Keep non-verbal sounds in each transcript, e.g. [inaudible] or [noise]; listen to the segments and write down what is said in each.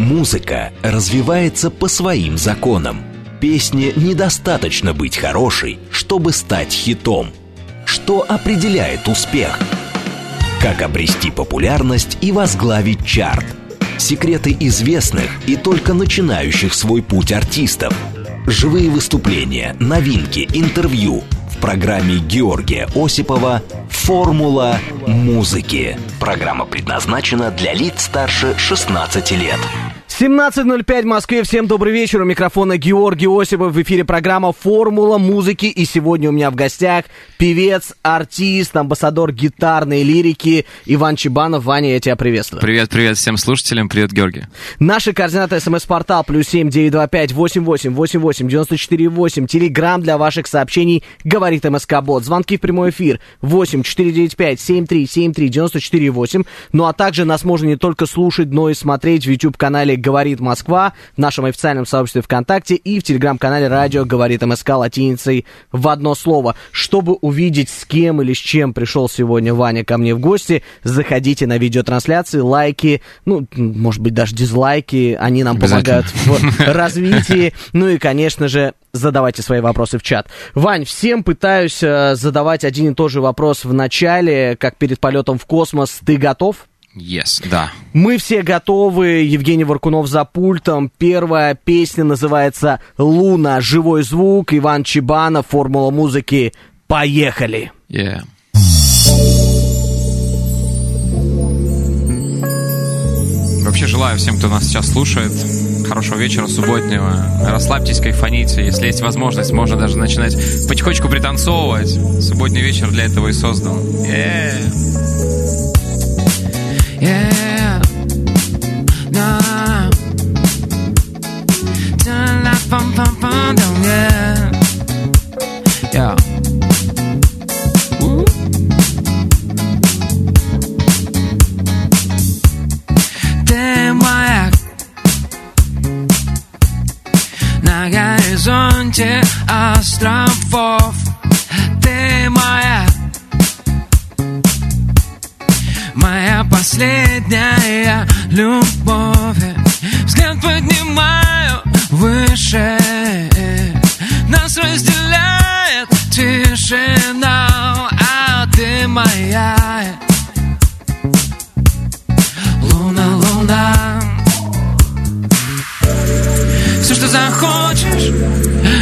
Музыка развивается по своим законам. Песне недостаточно быть хорошей, чтобы стать хитом. Что определяет успех? Как обрести популярность и возглавить чарт? Секреты известных и только начинающих свой путь артистов. Живые выступления, новинки, интервью – в программе Георгия Осипова «Формула музыки». Программа предназначена для лиц старше 16 лет. 17.05 в Москве. Всем добрый вечер. У микрофона Георгий Осипов. В эфире программа «Формула музыки». И сегодня у меня в гостях певец, артист, амбассадор гитарной лирики Иван Чебанов. Ваня, я тебя приветствую. Привет, привет всем слушателям. Привет, Георгий. Наши координаты. СМС-портал плюс семь девять два пять восемь восемь восемь восемь девяносто четыре восемь. Телеграмм для ваших сообщений. Говорит МСК Бот. Звонки в прямой эфир восемь четыре девять пять семь три семь три девяносто четыре восемь. Ну а также нас можно не только слушать, но и смотреть в YouTube-канале «Говорит Москва», в нашем официальном сообществе ВКонтакте и в телеграм-канале «Радио говорит МСК» латиницей в одно слово. Чтобы увидеть, с кем или с чем пришел сегодня Ваня ко мне в гости, заходите на видеотрансляции, лайки, ну, может быть, даже дизлайки, они нам помогают в развитии. Ну и, конечно же, задавайте свои вопросы в чат. Вань, всем пытаюсь э, задавать один и тот же вопрос в начале, как перед полетом в космос. Ты готов? Yes, да. Мы все готовы. Евгений Варкунов за пультом. Первая песня называется «Луна. Живой звук». Иван Чебанов. Формула музыки. Поехали. Yeah. Вообще желаю всем, кто нас сейчас слушает, хорошего вечера субботнего. Расслабьтесь, кайфаните. Если есть возможность, можно даже начинать потихонечку пританцовывать. Субботний вечер для этого и создан. Yeah. Yeah. Nah. Turn. Yeah. Любовь. Взгляд поднимаю выше. Нас разделяет тишина. А ты моя. Луна, луна. Все, что захочешь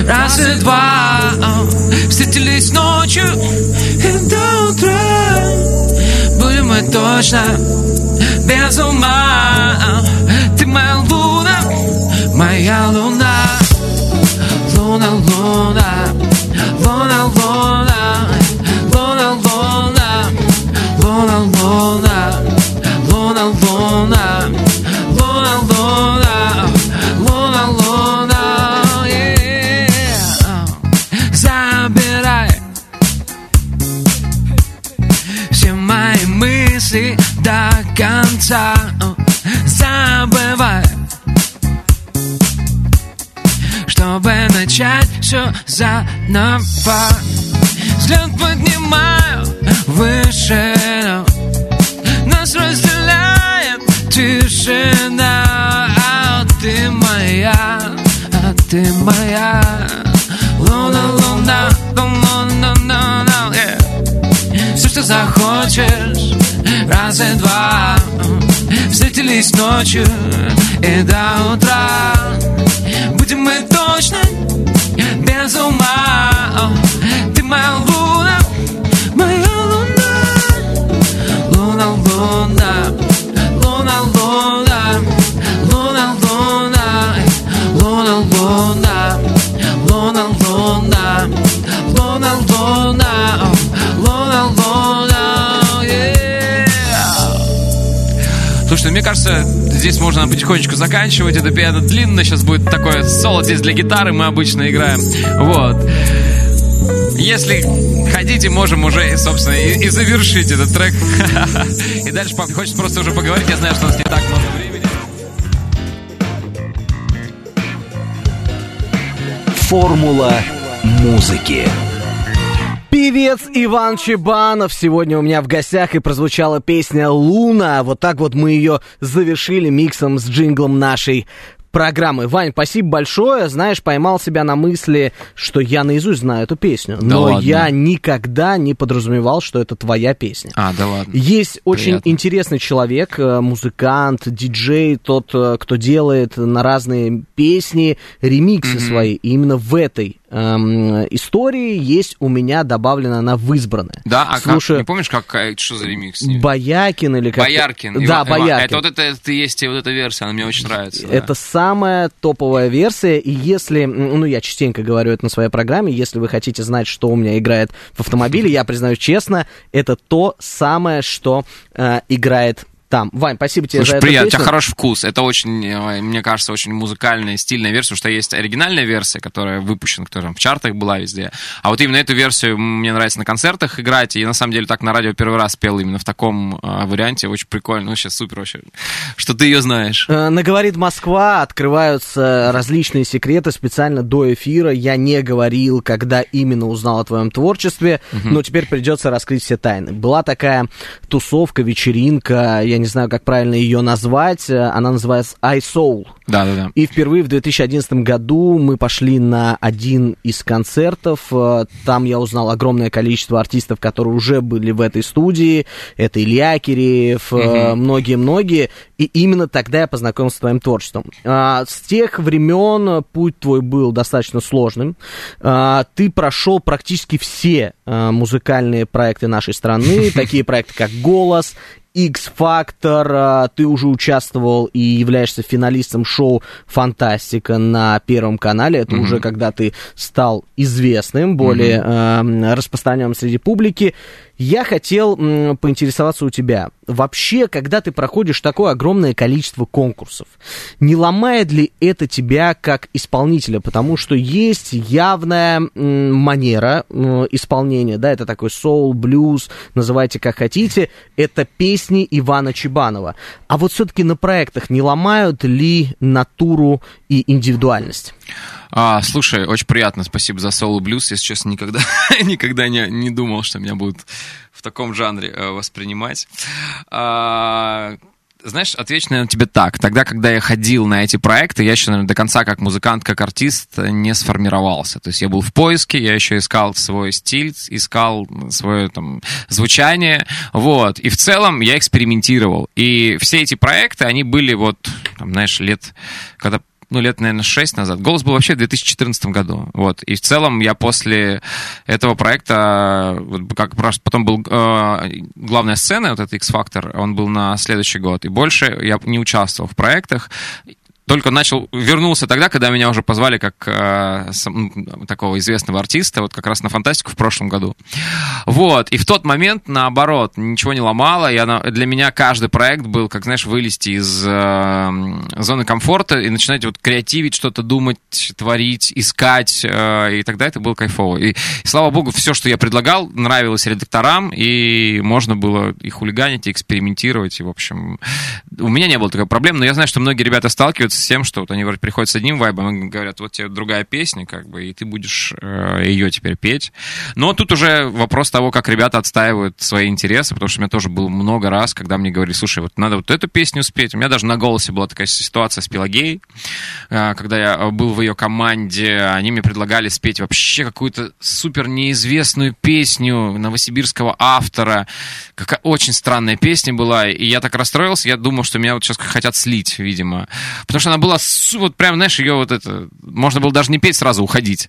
Раз и два. Встретились ночью И до утра. Будем мы точно мысли до конца Забывай Чтобы начать все заново Взгляд поднимаю выше Нас разделяет тишина А ты моя, а ты моя Луна, луна, луна, луна, луна yeah. Все, что захочешь, раз и два Встретились ночью и до утра. Будем мы точно без ума. Ты моя луна, Слушай, мне кажется, здесь можно потихонечку заканчивать. Это пиано длинно, сейчас будет такое соло здесь для гитары, мы обычно играем. Вот. Если хотите, можем уже, собственно, и, и завершить этот трек. [laughs] И дальше хочется просто уже поговорить. Я знаю, что у нас не так много времени. Формула музыки. Певец Иван Чебанов сегодня у меня в гостях и прозвучала песня «Луна». Вот так вот мы ее завершили миксом с джинглом нашей программы. Вань, спасибо большое. Знаешь, поймал себя на мысли, что я наизусть знаю эту песню. Да но ладно? я никогда не подразумевал, что это твоя песня. А, да ладно. Есть очень Приятно. интересный человек, э, музыкант, диджей, тот, э, кто делает на разные песни ремиксы свои. И именно в этой эм, истории есть у меня добавлена она в избранное. Да, а Слушай, как, не помнишь, как, э, что за ремикс? Боякин или как Бояркин. Да, Иван- Бояркин. Это вот это, это есть вот эта версия, она мне очень нравится. да. Это самая топовая версия, и если, ну, я частенько говорю это на своей программе, если вы хотите знать, что у меня играет в автомобиле, я признаюсь честно, это то самое, что э, играет там. Вань, спасибо тебе Слушай, за приятно, у тебя песню. хороший вкус. Это очень, мне кажется, очень музыкальная, стильная версия, потому что есть оригинальная версия, которая выпущена, которая в чартах была везде. А вот именно эту версию мне нравится на концертах играть, и на самом деле так на радио первый раз пел именно в таком э, варианте. Очень прикольно, сейчас супер вообще, что ты ее знаешь. Э, На «Говорит Москва» открываются различные секреты специально до эфира. Я не говорил, когда именно узнал о твоем творчестве, но теперь придется раскрыть все тайны. Была такая тусовка, вечеринка, я не знаю, как правильно ее назвать. Э, Она называется iSoul. Да-да-да. И впервые в 2011 году мы пошли на один из концертов. Э, Там я узнал огромное количество артистов, которые уже были в этой студии. Это Илья Киреев, э, многие-многие. И именно тогда я познакомился с твоим творчеством. А, С тех времен путь твой был достаточно сложным. А, Ты прошел практически все музыкальные проекты нашей страны, [laughs] такие проекты, как «Голос», X-Factor, а, ты уже участвовал и являешься финалистом шоу «Фантастика» на Первом канале. Это уже когда ты стал известным, более э, распространенным среди публики. Я хотел м, поинтересоваться у тебя. Вообще, когда ты проходишь такое огромное количество конкурсов, не ломает ли это тебя как исполнителя? Потому что есть явная м, манера м, исполнения, да, это такой соул, блюз, называйте как хотите, это песни Ивана Чебанова. А вот все-таки на проектах не ломают ли натуру и индивидуальность? А, слушай, очень приятно, спасибо за соло блюз. Если честно, никогда, [laughs] никогда не, не думал, что меня будут в таком жанре э, воспринимать. А, знаешь, отвечу, наверное, тебе так. Тогда, когда я ходил на эти проекты, я еще, наверное, до конца как музыкант, как артист не сформировался. То есть я был в поиске, я еще искал свой стиль, искал свое там звучание, вот. И в целом я экспериментировал. И все эти проекты, они были вот, там, знаешь, лет, когда ну, лет, наверное, 6 назад. «Голос» был вообще в 2014 году. Вот. И в целом я после этого проекта, как потом был э, главная сцена, вот этот X-Factor, он был на следующий год. И больше я не участвовал в проектах только начал, вернулся тогда, когда меня уже позвали как э, сам- такого известного артиста, вот как раз на фантастику в прошлом году. Вот, и в тот момент, наоборот, ничего не ломало, я, для меня каждый проект был, как, знаешь, вылезти из э, зоны комфорта и начинать вот креативить, что-то думать, творить, искать, э, и тогда это было кайфово. И, и, слава богу, все, что я предлагал, нравилось редакторам, и можно было и хулиганить, и экспериментировать, и, в общем, у меня не было такой проблемы, но я знаю, что многие ребята сталкиваются с тем, что вот они вроде приходят с одним вайбом и говорят, вот тебе другая песня, как бы, и ты будешь э, ее теперь петь. Но тут уже вопрос того, как ребята отстаивают свои интересы, потому что у меня тоже было много раз, когда мне говорили, слушай, вот надо вот эту песню спеть. У меня даже на голосе была такая ситуация с Пелагеей, э, когда я был в ее команде, они мне предлагали спеть вообще какую-то супер неизвестную песню новосибирского автора. Какая очень странная песня была, и я так расстроился, я думал, что меня вот сейчас хотят слить, видимо. Потому что она была, вот прям, знаешь, ее вот это, можно было даже не петь, сразу уходить.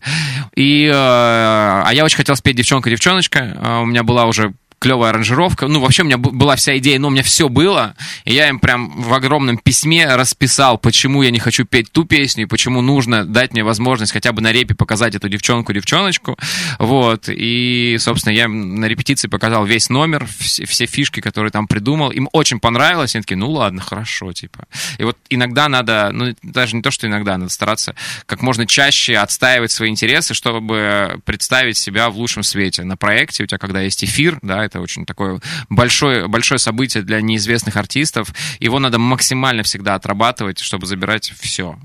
И, э, а я очень хотел спеть «Девчонка-девчоночка», э, у меня была уже клевая аранжировка. Ну, вообще у меня была вся идея, но у меня все было. И я им прям в огромном письме расписал, почему я не хочу петь ту песню, и почему нужно дать мне возможность хотя бы на репе показать эту девчонку-девчоночку. Вот. И, собственно, я на репетиции показал весь номер, все, все фишки, которые там придумал. Им очень понравилось. Они такие, ну ладно, хорошо, типа. И вот иногда надо, ну, даже не то, что иногда, надо стараться как можно чаще отстаивать свои интересы, чтобы представить себя в лучшем свете на проекте. У тебя, когда есть эфир, да, это очень такое большое, большое событие для неизвестных артистов. Его надо максимально всегда отрабатывать, чтобы забирать все.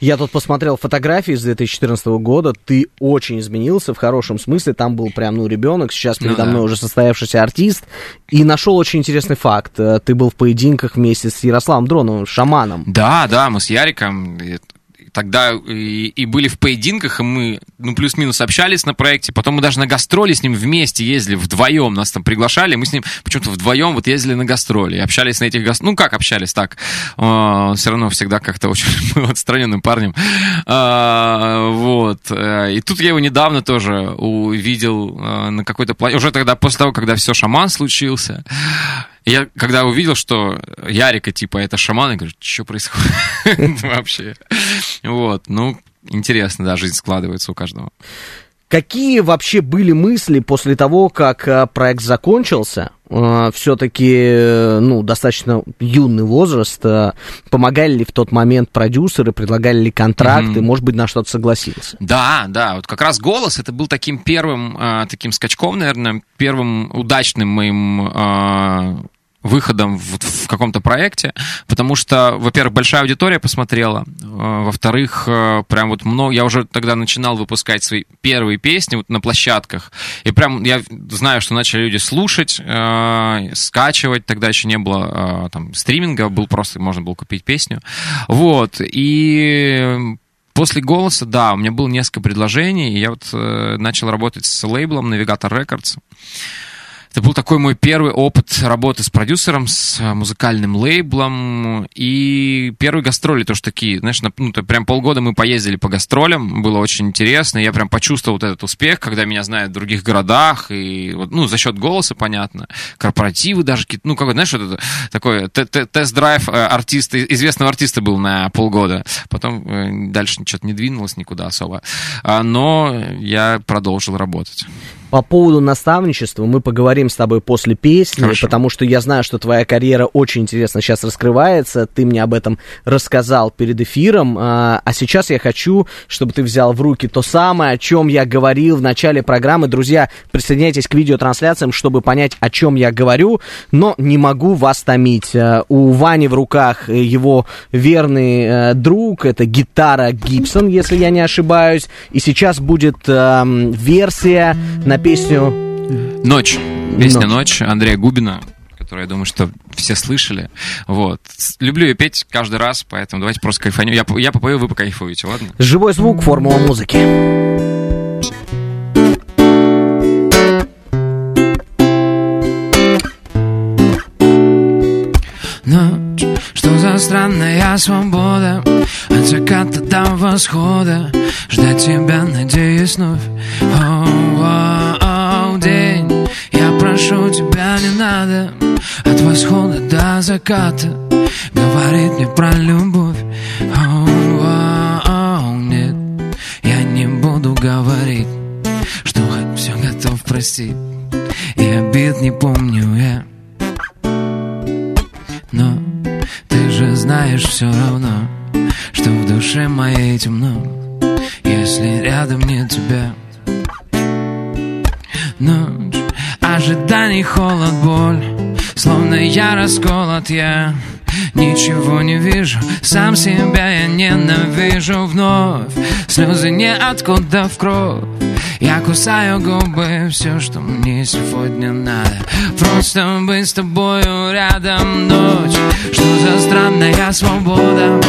Я тут посмотрел фотографии с 2014 года. Ты очень изменился в хорошем смысле. Там был прям, ну, ребенок. Сейчас передо ну, да. мной уже состоявшийся артист. И нашел очень интересный факт. Э, ты был в поединках вместе с Ярославом Дроновым, шаманом. Да, да, мы с Яриком тогда и, и были в поединках, и мы, ну, плюс-минус общались на проекте. Потом мы даже на гастроли с ним вместе ездили, вдвоем нас там приглашали. Мы с ним почему-то вдвоем вот ездили на гастроли. Общались на этих гастролях. Ну, как общались, так. Э, все равно всегда как-то очень [laughs] был отстраненным парнем. Э, вот. И тут я его недавно тоже увидел э, на какой-то плане. Уже тогда, после того, когда все, шаман случился. Я когда увидел, что Ярика, типа, это шаман, я говорю, что происходит [laughs] вообще? Вот, ну, интересно, да, жизнь складывается у каждого. Какие вообще были мысли после того, как э, проект закончился? Э, Все-таки, э, ну, достаточно юный возраст. Помогали ли в тот момент продюсеры, предлагали ли контракты, mm-hmm. может быть, на что-то согласился? Да, да, вот как раз голос это был таким первым, таким скачком, наверное, первым удачным моим выходом в, в каком-то проекте, потому что, во-первых, большая аудитория посмотрела, э, во-вторых, э, прям вот много, я уже тогда начинал выпускать свои первые песни вот на площадках, и прям я знаю, что начали люди слушать, э, скачивать, тогда еще не было э, там стриминга, был просто, можно было купить песню, вот, и После голоса, да, у меня было несколько предложений, и я вот э, начал работать с лейблом Navigator Records. Это был такой мой первый опыт работы с продюсером, с э, музыкальным лейблом. И первые гастроли тоже такие, знаешь, на, ну, прям полгода мы поездили по гастролям, было очень интересно. Я прям почувствовал вот этот успех, когда меня знают в других городах. И, вот, ну, за счет голоса, понятно. Корпоративы даже какие-то, ну, какой, знаешь, вот это такой тест-драйв э, артиста, известного артиста был на полгода. Потом э, дальше что-то не двинулось никуда особо. А, но я продолжил работать. По поводу наставничества мы поговорим с тобой после песни, Хорошо. потому что я знаю, что твоя карьера очень интересно сейчас раскрывается. Ты мне об этом рассказал перед эфиром. А, а сейчас я хочу, чтобы ты взял в руки то самое, о чем я говорил в начале программы. Друзья, присоединяйтесь к видеотрансляциям, чтобы понять, о чем я говорю, но не могу вас томить. А, у Вани в руках его верный э, друг, это гитара Гибсон, если я не ошибаюсь. И сейчас будет э, версия на песню... «Ночь». Песня «Ночь» Андрея Губина которую, я думаю, что все слышали. Вот. Люблю ее петь каждый раз, поэтому давайте просто кайфанем. Я, я попою, вы покайфуете, ладно? Живой звук, формула музыки. Ночь, что за странная свобода От заката до восхода. Ждать тебя, надеюсь, вновь. День. Я прошу тебя, не надо. От восхода до заката. Говорит мне про любовь. Оу, Нет, я не буду говорить Что все готов простить. И обид не помню я. Но ты же знаешь все равно Что в душе моей темно Если рядом нет тебя. Ночь Ожиданий, холод, боль Словно я расколот, я Ничего не вижу, сам себя я ненавижу вновь. Слезы ниоткуда в кровь. Я кусаю губы, все, что мне сегодня надо. Просто быть с тобою рядом ночь. Что за странная свобода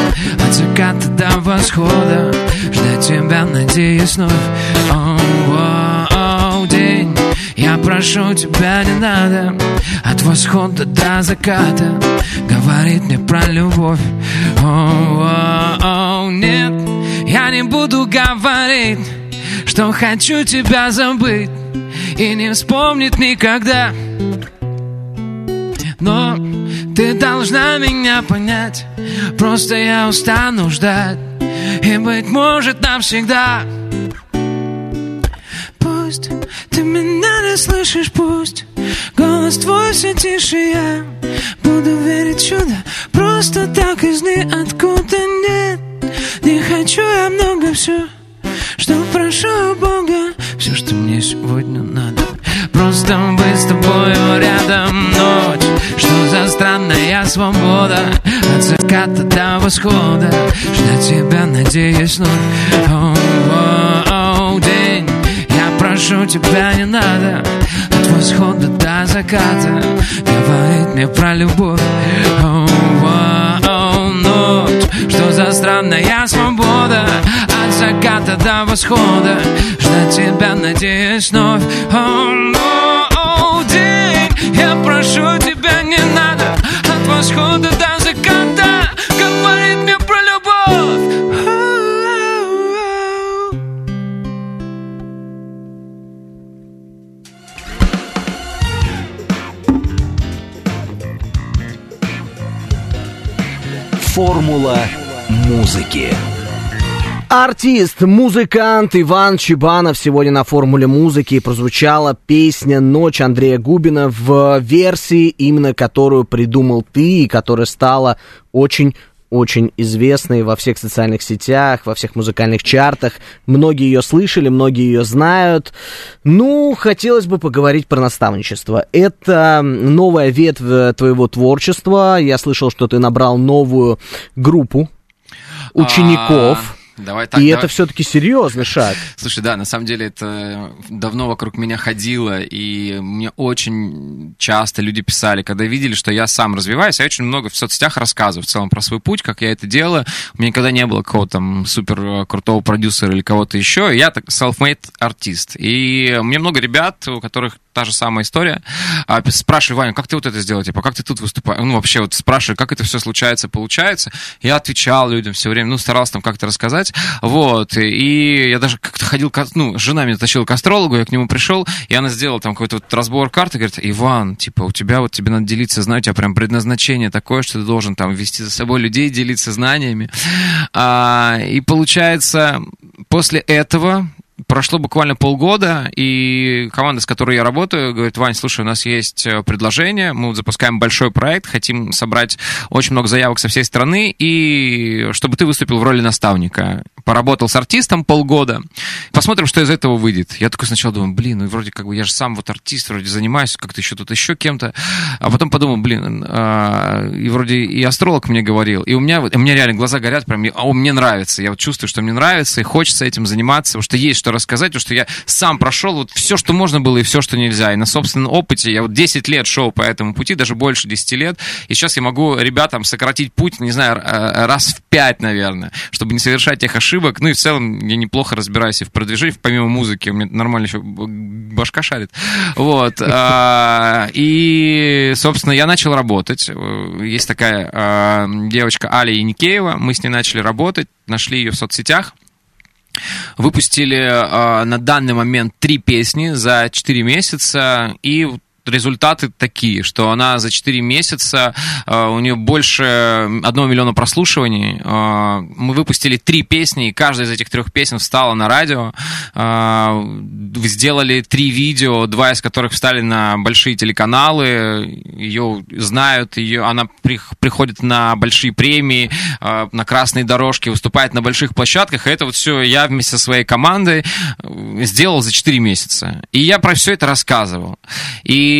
От заката до восхода? Ждать тебя, надеюсь, вновь. Oh, oh, oh, день. Я прошу тебя, не надо От восхода до заката Говорит мне про любовь. О, о, о, Нет, я не буду говорить Что хочу тебя забыть И не вспомнить никогда. Но ты должна меня понять Просто я устану ждать И, быть может, навсегда. Пусть ты меня слышишь, пусть Голос твой все тише. Я Буду верить чудо. Просто так из ниоткуда нет. Не хочу я много все Что прошу Бога. Все, что мне сегодня надо. Просто быть с тобою рядом ночь. Что за странная свобода От заката до восхода? Ждать тебя, надеюсь, вновь oh, oh прошу тебя, не надо. От восхода до заката. Говорить мне про любовь. Oh, oh, Ночь, что за странная свобода? От заката до восхода. Ждать тебя, надеюсь, вновь. Oh, oh, День, я прошу тебя, не надо. От восхода до Формула музыки. Артист, музыкант Иван Чебанов сегодня на формуле музыки прозвучала песня «Ночь» Андрея Губина в версии, именно которую придумал ты и которая стала очень очень известной во всех социальных сетях, во всех музыкальных чартах. Многие ее слышали, многие ее знают. Ну, хотелось бы поговорить про наставничество. Это новая ветвь твоего творчества. Я слышал, что ты набрал новую группу учеников. Давай так. и давай. это все-таки серьезный шаг. [laughs] Слушай, да, на самом деле это давно вокруг меня ходило, и мне очень часто люди писали, когда видели, что я сам развиваюсь, я очень много в соцсетях рассказываю в целом про свой путь, как я это делаю. У меня никогда не было какого-то там супер э, крутого продюсера или кого-то еще. Я так self-made артист. И мне много ребят, у которых та же самая история. А, пи- спрашиваю, Ваня, как ты вот это сделал? Типа, как ты тут выступаешь? Ну, вообще, вот спрашиваю, как это все случается, получается. Я отвечал людям все время, ну, старался там как-то рассказать. Вот. И я даже как-то ходил, ну, жена меня тащила к астрологу, я к нему пришел, и она сделала там какой-то вот разбор карты, говорит, Иван, типа, у тебя вот тебе надо делиться, знаю, у тебя прям предназначение такое, что ты должен там вести за собой людей, делиться знаниями. А, и получается, после этого Прошло буквально полгода, и команда, с которой я работаю, говорит, Вань, слушай, у нас есть э, предложение, мы запускаем большой проект, хотим собрать очень много заявок со всей страны, и чтобы ты выступил в роли наставника. Поработал с артистом полгода, посмотрим, что из этого выйдет. Я такой сначала думаю, блин, ну вроде как бы я же сам вот артист, вроде занимаюсь как-то еще тут еще кем-то, а потом подумал, блин, а, и вроде и астролог мне говорил, и у меня, у меня реально глаза горят, прям, а мне нравится, я вот чувствую, что мне нравится, и хочется этим заниматься, потому что есть что рассказать, потому что я сам прошел вот все, что можно было, и все, что нельзя, и на собственном опыте я вот 10 лет шел по этому пути, даже больше 10 лет, и сейчас я могу ребятам сократить путь, не знаю, э, раз в 5, наверное, чтобы не совершать тех ошибок, ну и в целом я неплохо разбираюсь и в продвижении, помимо музыки, у меня нормально еще башка шарит, вот, а, и, собственно, я начал работать, есть такая а, девочка Аля Яникеева, мы с ней начали работать, нашли ее в соцсетях, Выпустили э, на данный момент три песни за 4 месяца, и результаты такие, что она за 4 месяца, э, у нее больше 1 миллиона прослушиваний. Э, мы выпустили три песни, и каждая из этих трех песен встала на радио. Э, сделали три видео, два из которых встали на большие телеканалы. Ее знают, ее, она при- приходит на большие премии, на красные дорожки, выступает на больших площадках. И это вот все я вместе со своей командой сделал за 4 месяца. И я про все это рассказывал. И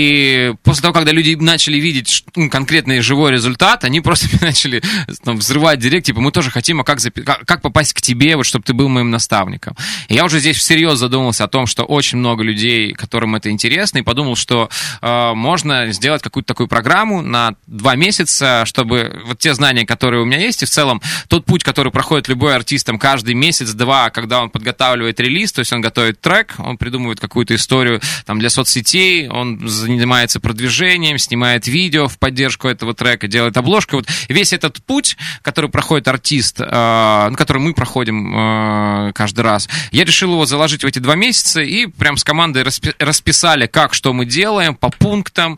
после того, когда люди начали видеть ну, конкретный живой результат, они просто [laughs] начали там, взрывать директ, типа, мы тоже хотим, а как, запи- как попасть к тебе, вот, чтобы ты был моим наставником. И я уже здесь всерьез задумался о том, что очень много людей, которым это интересно, и подумал, что э, можно сделать какую-то такую программу на два месяца, чтобы вот те знания, которые у меня есть, и в целом тот путь, который проходит любой артист там, каждый месяц-два, когда он подготавливает релиз, то есть он готовит трек, он придумывает какую-то историю там, для соцсетей, он занимается продвижением, снимает видео в поддержку этого трека, делает обложку. Вот весь этот путь, который проходит артист, э, ну, который мы проходим э, каждый раз, я решил его заложить в эти два месяца и прям с командой распи- расписали, как, что мы делаем, по пунктам,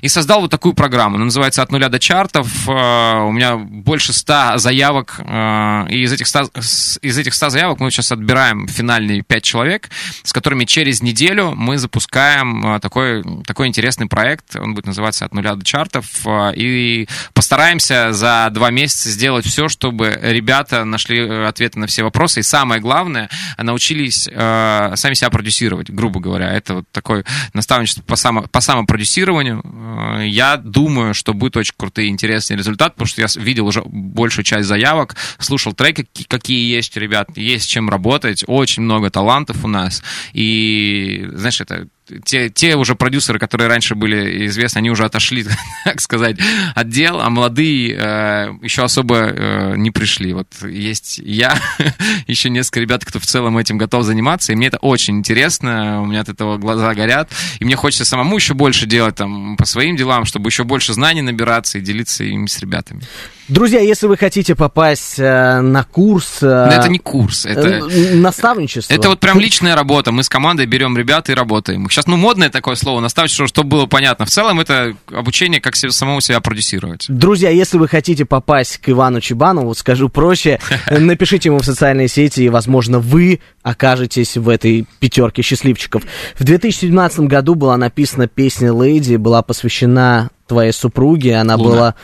и создал вот такую программу. Она называется «От нуля до чартов». Э, У меня больше ста заявок, э, и из этих ста, из этих ста заявок мы сейчас отбираем финальные пять человек, с которыми через неделю мы запускаем э, такой, такой такой интересный проект, он будет называться «От нуля до чартов», э, и постараемся за два месяца сделать все, чтобы ребята нашли э, ответы на все вопросы, и самое главное, научились э, сами себя продюсировать, грубо говоря. Это вот такое наставничество по, само, по самопродюсированию. Э, я думаю, что будет очень крутый и интересный результат, потому что я видел уже большую часть заявок, слушал треки, какие есть, ребят, есть чем работать, очень много талантов у нас, и, знаешь, это те, те уже продюсеры, которые раньше были известны, они уже отошли, [laughs] так сказать, от дел, а молодые э, еще особо э, не пришли. Вот есть я, [laughs] еще несколько ребят, кто в целом этим готов заниматься, и мне это очень интересно, у меня от этого глаза горят, и мне хочется самому еще больше делать там по своим делам, чтобы еще больше знаний набираться и делиться ими с ребятами. Друзья, если вы хотите попасть э, на курс... Э, это не курс, это... Э, наставничество. Это вот прям личная работа. Мы с командой берем ребят и работаем. Сейчас, ну, модное такое слово, наставничество, чтобы было понятно. В целом это обучение, как себе, самому себя продюсировать. Друзья, если вы хотите попасть к Ивану Чебанову, скажу проще, [laughs] напишите ему в социальные сети, и, возможно, вы окажетесь в этой пятерке счастливчиков. В 2017 году была написана песня «Леди», была посвящена твоей супруге, она Луна. была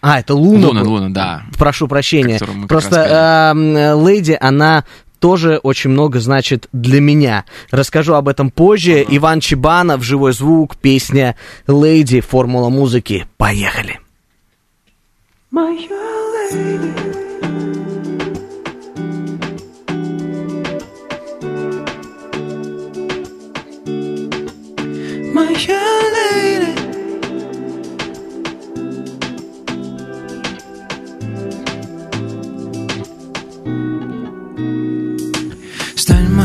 а, это Луна. Луна, Луна, да. Прошу прощения. Просто э, Леди, она тоже очень много значит для меня. Расскажу об этом позже. Иван Чебанов, живой звук, песня «Леди», формула музыки. Поехали. Моя леди. Моя леди.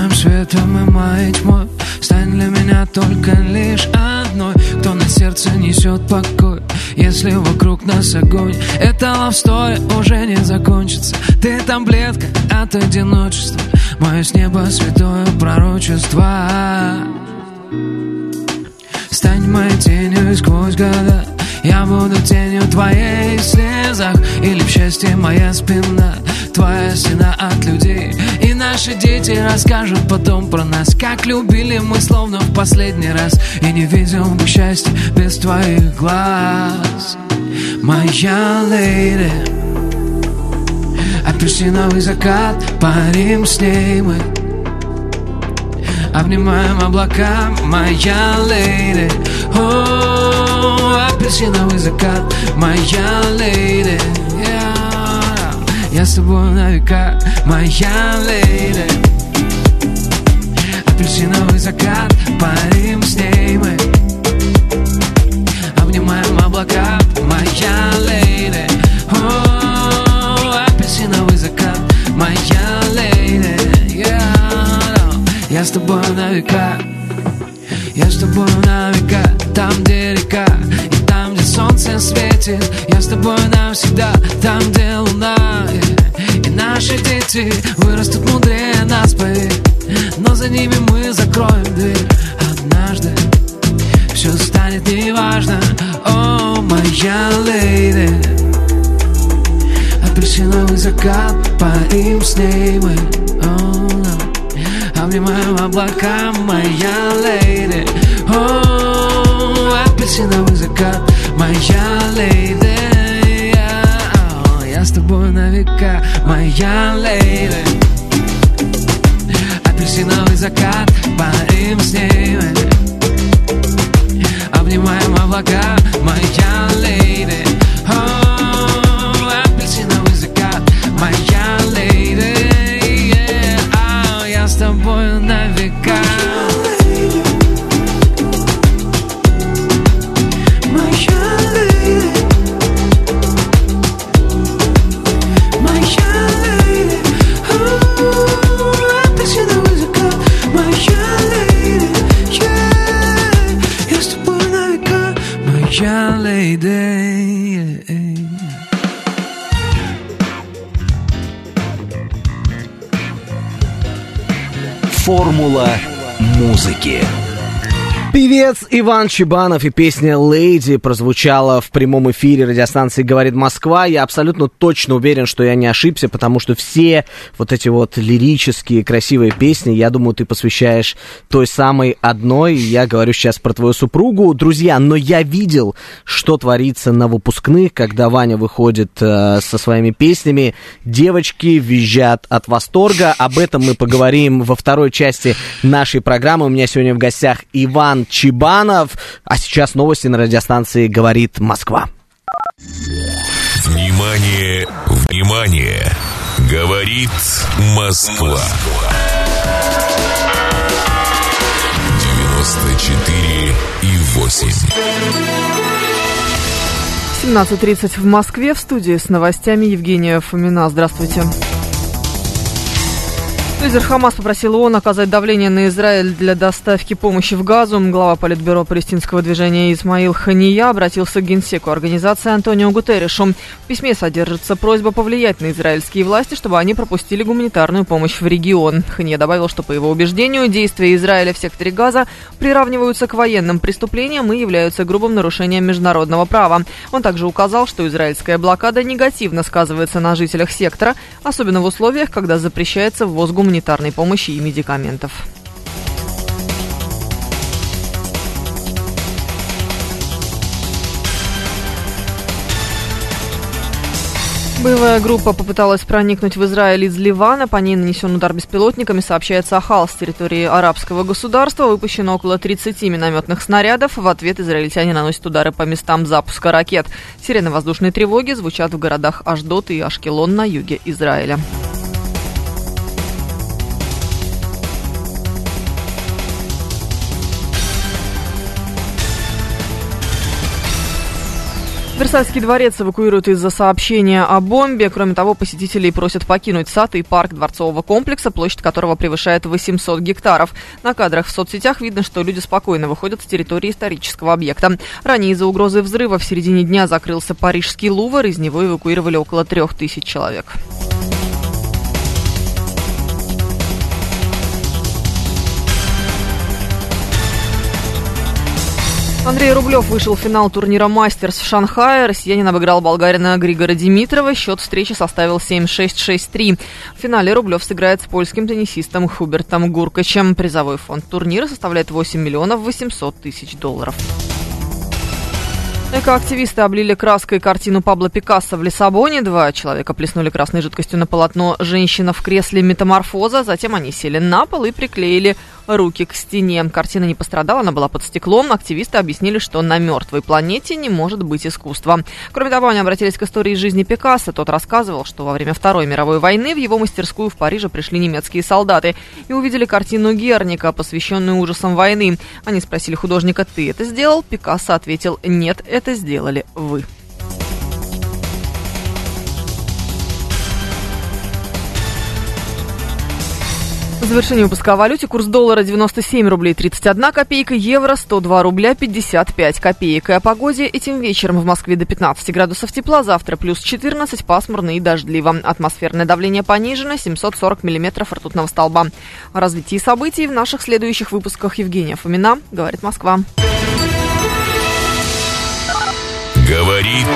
Моим светом и моей тьмой Стань для меня только лишь одной. Кто на сердце несет покой? Если вокруг нас огонь Эта лавстори уже не закончится. Ты таблетка от одиночества. Мое с неба святое пророчество. Стань моей тенью сквозь года. Я буду тенью твоей в слезах. Или в счастье моя спина. Твоя стена от людей. И наши дети расскажут потом про нас. Как любили мы словно в последний раз. И не видел бы счастья без твоих глаз. Моя леди Апельсиновый закат, парим с ней мы. Обнимаем облака, моя леди. О, апельсиновый закат, моя леди Я с тобой на века, моя леди. Апельсиновый закат, парим дети Вырастут мудрее нас, поверь Но за ними мы закроем дверь. Однажды Все станет неважно. О, моя леди Апельсиновый закат Парим с ней мы. О, Обнимаем облака, моя леди. О, апельсиновый закат, моя моя леди Формула музыки. Певец Иван Чебанов и песня «Леди» прозвучала в прямом эфире радиостанции «Говорит Москва». Я абсолютно точно уверен, что я не ошибся, потому что все вот эти вот лирические, красивые песни, я думаю, ты посвящаешь той самой одной. Я говорю сейчас про твою супругу. Друзья, но я видел, что творится на выпускных, когда Ваня выходит э, со своими песнями. Девочки визжат от восторга. Об этом мы поговорим во второй части нашей программы. У меня сегодня в гостях Иван Чебанов. А сейчас новости на радиостанции «Говорит Москва». Внимание, внимание! Говорит Москва. 94 и 8. 17.30 в Москве. В студии с новостями Евгения Фомина. Здравствуйте. Лидер Хамас попросил ООН оказать давление на Израиль для доставки помощи в Газу. Глава Политбюро палестинского движения Исмаил Хания обратился к генсеку организации Антонио Гутерришу. В письме содержится просьба повлиять на израильские власти, чтобы они пропустили гуманитарную помощь в регион. Хания добавил, что, по его убеждению, действия Израиля в секторе Газа приравниваются к военным преступлениям и являются грубым нарушением международного права. Он также указал, что израильская блокада негативно сказывается на жителях сектора, особенно в условиях, когда запрещается ввоз гуманитарной гуманитарной помощи и медикаментов. Боевая группа попыталась проникнуть в Израиль из Ливана. По ней нанесен удар беспилотниками, сообщается Ахал. С территории арабского государства выпущено около 30 минометных снарядов. В ответ израильтяне наносят удары по местам запуска ракет. Сирены воздушной тревоги звучат в городах Аждот и Ашкелон на юге Израиля. Версальский дворец эвакуируют из-за сообщения о бомбе. Кроме того, посетителей просят покинуть сад и парк дворцового комплекса, площадь которого превышает 800 гектаров. На кадрах в соцсетях видно, что люди спокойно выходят с территории исторического объекта. Ранее из-за угрозы взрыва в середине дня закрылся парижский Лувр. Из него эвакуировали около трех тысяч человек. Андрей Рублев вышел в финал турнира «Мастерс» в Шанхае. Россиянин обыграл болгарина Григора Димитрова. Счет встречи составил 7-6-6-3. В финале Рублев сыграет с польским теннисистом Хубертом Гуркачем. Призовой фонд турнира составляет 8 миллионов 800 тысяч долларов. Экоактивисты облили краской картину Пабло Пикассо в Лиссабоне. Два человека плеснули красной жидкостью на полотно «Женщина в кресле метаморфоза». Затем они сели на пол и приклеили руки к стене. Картина не пострадала, она была под стеклом. Активисты объяснили, что на мертвой планете не может быть искусства. Кроме того, они обратились к истории жизни Пикассо. Тот рассказывал, что во время Второй мировой войны в его мастерскую в Париже пришли немецкие солдаты и увидели картину Герника, посвященную ужасам войны. Они спросили художника, ты это сделал? Пикассо ответил, нет, это сделали вы. В завершении выпуска о валюте курс доллара 97 рублей 31 копейка, евро 102 рубля 55 копеек. И о погоде этим вечером в Москве до 15 градусов тепла, завтра плюс 14, пасмурно и дождливо. Атмосферное давление понижено, 740 миллиметров ртутного столба. О развитии событий в наших следующих выпусках Евгения Фомина, говорит Москва. Говорит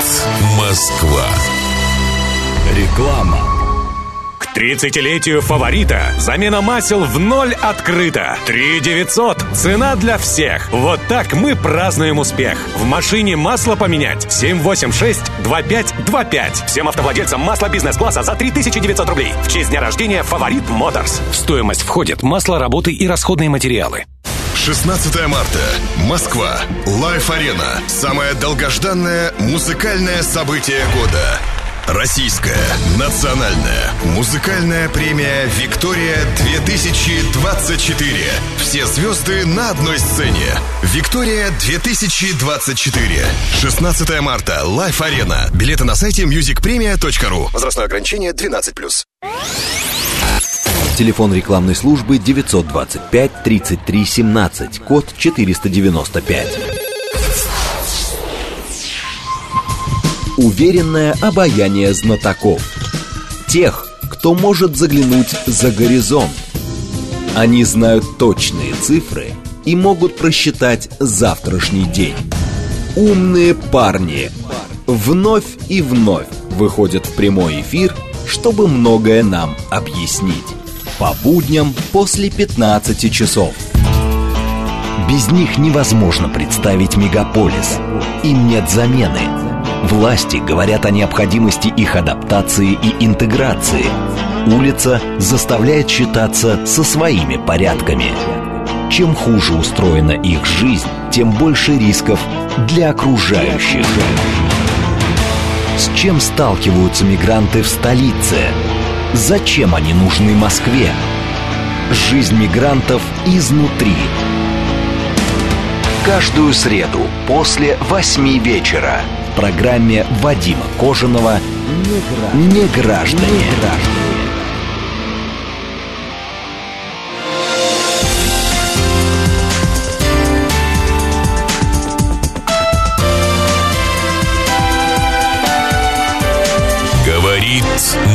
Москва. Реклама. К 30-летию фаворита замена масел в ноль открыта. 3 900. Цена для всех. Вот так мы празднуем успех. В машине масло поменять. 786-2525. Всем автовладельцам масла бизнес-класса за 3900 рублей. В честь дня рождения Фаворит Моторс. В стоимость входит масло, работы и расходные материалы. 16 марта. Москва. Live Арена. Самое долгожданное музыкальное событие года. Российская национальная музыкальная премия «Виктория-2024». Все звезды на одной сцене. «Виктория-2024». 16 марта. Live Арена. Билеты на сайте musicpremia.ru. Возрастное ограничение 12+. Телефон рекламной службы 925 33 17, код 495. Уверенное обаяние знатоков. Тех, кто может заглянуть за горизонт. Они знают точные цифры и могут просчитать завтрашний день. Умные парни вновь и вновь выходят в прямой эфир, чтобы многое нам объяснить. По будням после 15 часов. Без них невозможно представить мегаполис. Им нет замены. Власти говорят о необходимости их адаптации и интеграции. Улица заставляет считаться со своими порядками. Чем хуже устроена их жизнь, тем больше рисков для окружающих. С чем сталкиваются мигранты в столице? Зачем они нужны Москве? Жизнь мигрантов изнутри. Каждую среду после восьми вечера программе Вадима Кожаного «Неграждане». Говорит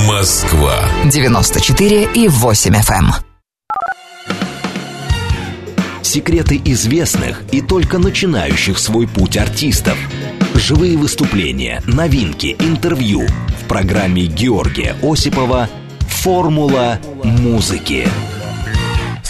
Москва. 94 и 8 FM. Секреты известных и только начинающих свой путь артистов. Живые выступления, новинки, интервью в программе Георгия Осипова «Формула музыки».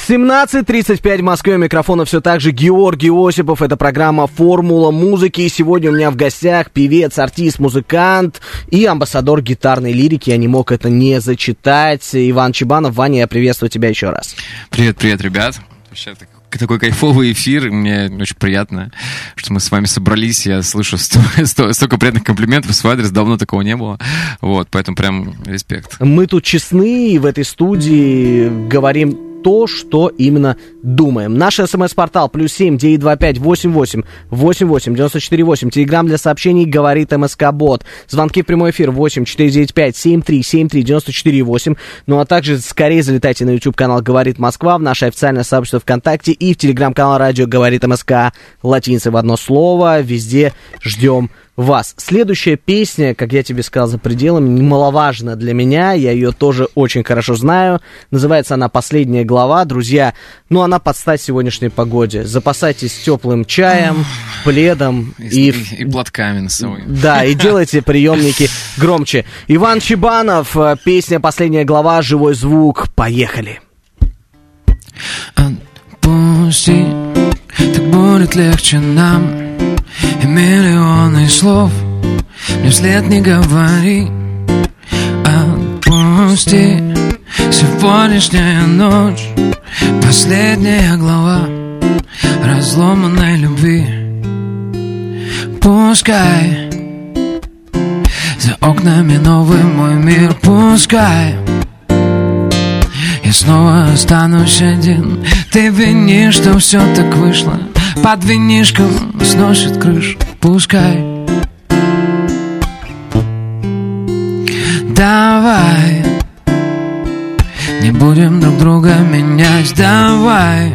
17.35 в Москве. У микрофона все так же Георгий Осипов. Это программа «Формула музыки». И сегодня у меня в гостях певец, артист, музыкант и амбассадор гитарной лирики. Я не мог это не зачитать. Иван Чебанов. Ваня, я приветствую тебя еще раз. Привет, привет, ребят. Вообще так- такой кайфовый эфир, мне очень приятно, что мы с вами собрались. Я слышу сто- [laughs] сто- столько приятных комплиментов в свой адрес, давно такого не было. Вот, поэтому прям респект. Мы тут честны в этой студии говорим то, что именно думаем. Наш смс-портал плюс семь девять два пять восемь восемь восемь восемь девяносто четыре восемь. Телеграмм для сообщений говорит МСК Бот. Звонки в прямой эфир восемь четыре девять пять семь три семь три девяносто четыре восемь. Ну а также скорее залетайте на YouTube канал Говорит Москва, в наше официальное сообщество ВКонтакте и в телеграм-канал Радио Говорит МСК. Латинцы в одно слово. Везде ждем вас. Следующая песня, как я тебе сказал, за пределами, немаловажна для меня. Я ее тоже очень хорошо знаю. Называется она «Последняя глава». Друзья, ну она под стать сегодняшней погоде. Запасайтесь теплым чаем, пледом И, и... и- и платками на собой. Да, и [laughs] делайте приемники громче. Иван Чебанов, э, песня «Последняя глава», живой звук. Поехали. Отпусти, так будет легче нам И миллионы слов мне вслед не говори. Отпусти, сегодняшняя ночь Последняя глава разломанной любви. Пускай за окнами новый мой мир Пускай я снова останусь один. Ты винишь, что все так вышло Под винишком сносит крышу. Пускай. Давай. Не будем друг друга менять. Давай.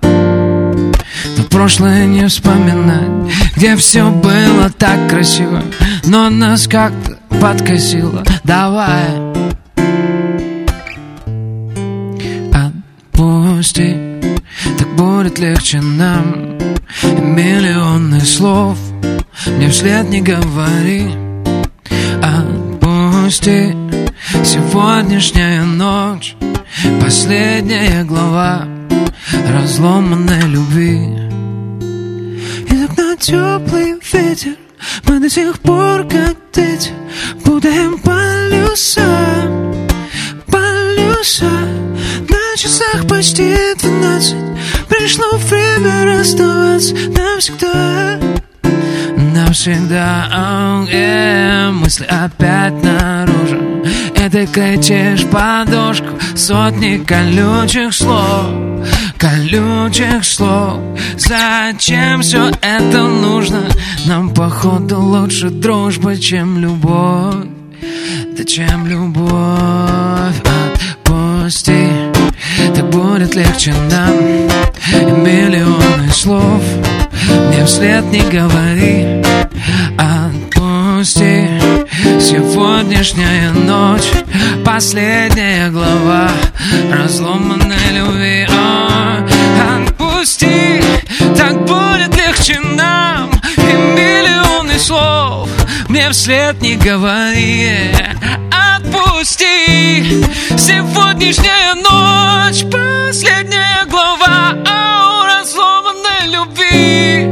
То прошлое не вспоминать Где все было так красиво Но нас как-то подкосило. Давай. Отпусти Так будет легче нам. И Миллионы слов Мне вслед не говори. Отпусти. Сегодняшняя ночь Последняя глава Разломанной любви. Из окна теплый ветер Мы до сих пор как дети Путаем полюса Полюса На часах почти двенадцать Пришло время расставаться Навсегда Навсегда oh, yeah. Мысли опять наружу И ты кричишь подушку Сотни колючих слов Колючих слов Зачем все это нужно? Нам походу лучше дружба, чем любовь Да чем любовь Отпусти Так будет легче нам И миллионы слов Мне вслед не говори. Отпусти. Сегодняшняя ночь Последняя глава Разломанной любви. О, Отпусти. Легче нам. И миллионы слов мне вслед не говори Отпусти Сегодняшняя ночь Последняя глава О разломанной любви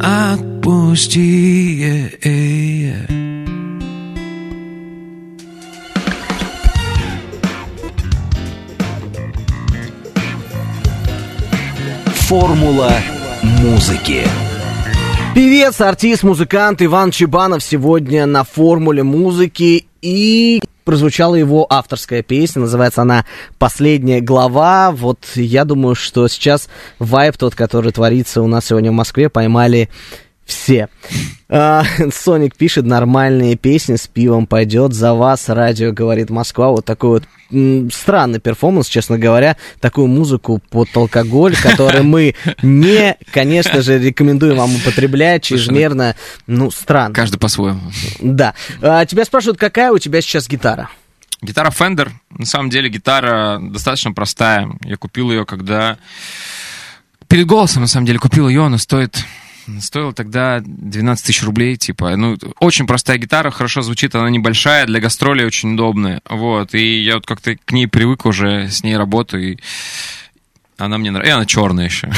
Отпусти э, э. Формула музыки. Певец, артист, музыкант Иван Чебанов сегодня на формуле музыки и прозвучала его авторская песня, называется она «Последняя глава». Вот я думаю, что сейчас вайп тот, который творится у нас сегодня в Москве, поймали все. А, Соник пишет, нормальные песни с пивом пойдет за вас, радио говорит Москва. Вот такой вот м, странный перформанс, честно говоря, такую музыку под алкоголь, который мы не, конечно же, рекомендуем вам употреблять чрезмерно, ну, странно. Каждый по-своему. Да. А, тебя спрашивают, какая у тебя сейчас гитара? Гитара Fender. На самом деле гитара достаточно простая. Я купил ее, когда... Перед голосом, на самом деле, купил ее. Она стоит... Стоила тогда 12 тысяч рублей, типа. Ну, очень простая гитара, хорошо звучит, она небольшая, для гастролей очень удобная. Вот, и я вот как-то к ней привык уже, с ней работаю, и она мне нравится. И она черная еще.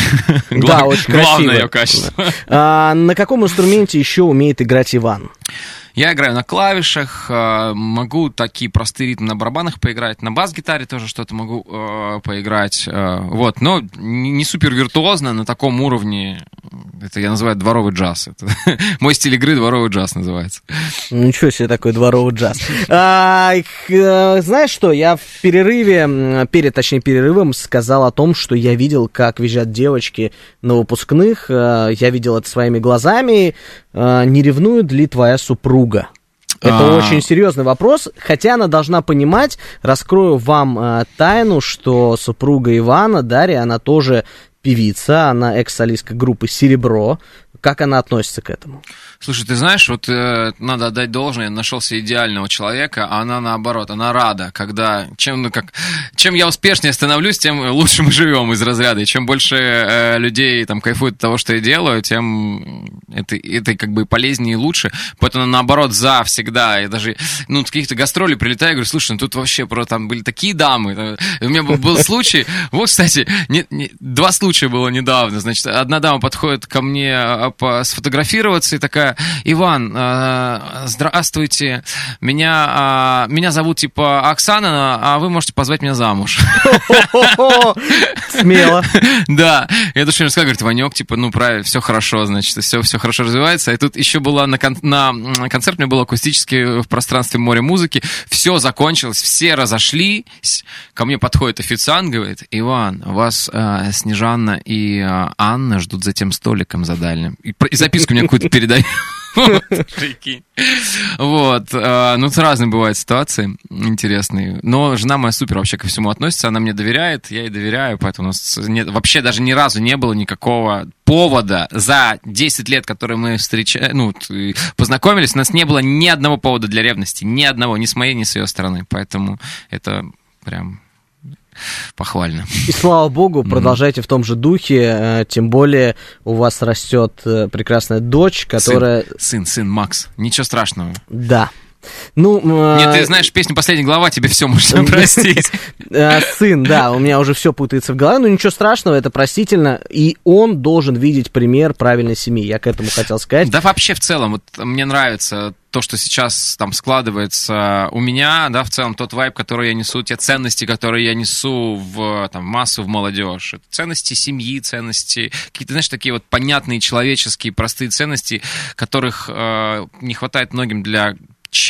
Да, очень Главное красивая. ее качество. А, на каком инструменте еще умеет играть Иван? Я играю на клавишах, э, могу такие простые ритмы на барабанах поиграть, на бас-гитаре тоже что-то могу э, поиграть, э, вот, но не супер виртуозно, на таком уровне, это я называю дворовый джаз, это [laughs] мой стиль игры дворовый джаз называется. Ничего себе такой дворовый джаз. А, э, знаешь что, я в перерыве, перед, точнее, перерывом сказал о том, что я видел, как визжат девочки на выпускных. Э, Я видел это своими глазами. Э, Не ревнует ли твоя супруга? Это А. очень серьезный вопрос, хотя она должна понимать, раскрою вам э, тайну, что супруга Ивана, Дарья, она тоже певица, она экс-солистка группы «Серебро». Как она относится к этому? Слушай, ты знаешь, вот э, надо отдать должное, нашелся идеального человека, а она наоборот, она рада, когда чем, ну, как, чем я успешнее становлюсь, тем лучше мы живем из разряда. И чем больше э, людей там кайфуют от того, что я делаю, тем это, это как бы полезнее и лучше. Поэтому наоборот за всегда. Я даже, ну, каких-то гастролей прилетаю и говорю, слушай, ну тут вообще про там были такие дамы. У меня был, был случай, вот, кстати, не- не- два случая было недавно. Значит, одна дама подходит ко мне а, по- сфотографироваться и такая, Иван, а, здравствуйте, меня, а, меня зовут типа Оксана, а вы можете позвать меня замуж. Смело. Да, я тоже рассказал, говорит, Ванек, типа, ну, правильно, все хорошо, значит, все, все хорошо развивается. И тут еще была на, кон- на концерт, у меня был акустический в пространстве море музыки, все закончилось, все разошлись, ко мне подходит официант, говорит, Иван, вас э, Снежанна и э, Анна ждут за тем столиком за дальним. И, и записку мне какую-то передают. Прикинь. Вот, э, ну, разные бывают ситуации интересные. Но жена моя супер вообще ко всему относится, она мне доверяет, я ей доверяю, поэтому у нас вообще даже ни разу не было никакого повода за 10 лет, которые мы встреча... ну, вот, и познакомились, у нас не было ни одного повода для ревности, ни одного, ни с моей, ни с ее стороны, поэтому это прям похвально. И слава богу, продолжайте в том же духе, э, тем более у вас растет э, прекрасная дочь, которая... Сын, сын, сын, Макс, ничего страшного. Да. Ну, э, Нет, ты знаешь песню «Последняя глава», тебе все можно [laughs] простить. э, сын, да, у меня уже все путается в голове, но ничего страшного, это простительно, и он должен видеть пример правильной семьи, я к этому хотел сказать. Да вообще в целом, вот мне нравится то, что сейчас там складывается у меня, да, в целом тот вайб, который я несу, те ценности, которые я несу в там, массу, в молодежь. Это ценности семьи, ценности, какие-то, знаешь, такие вот понятные человеческие, простые ценности, которых э, не хватает многим для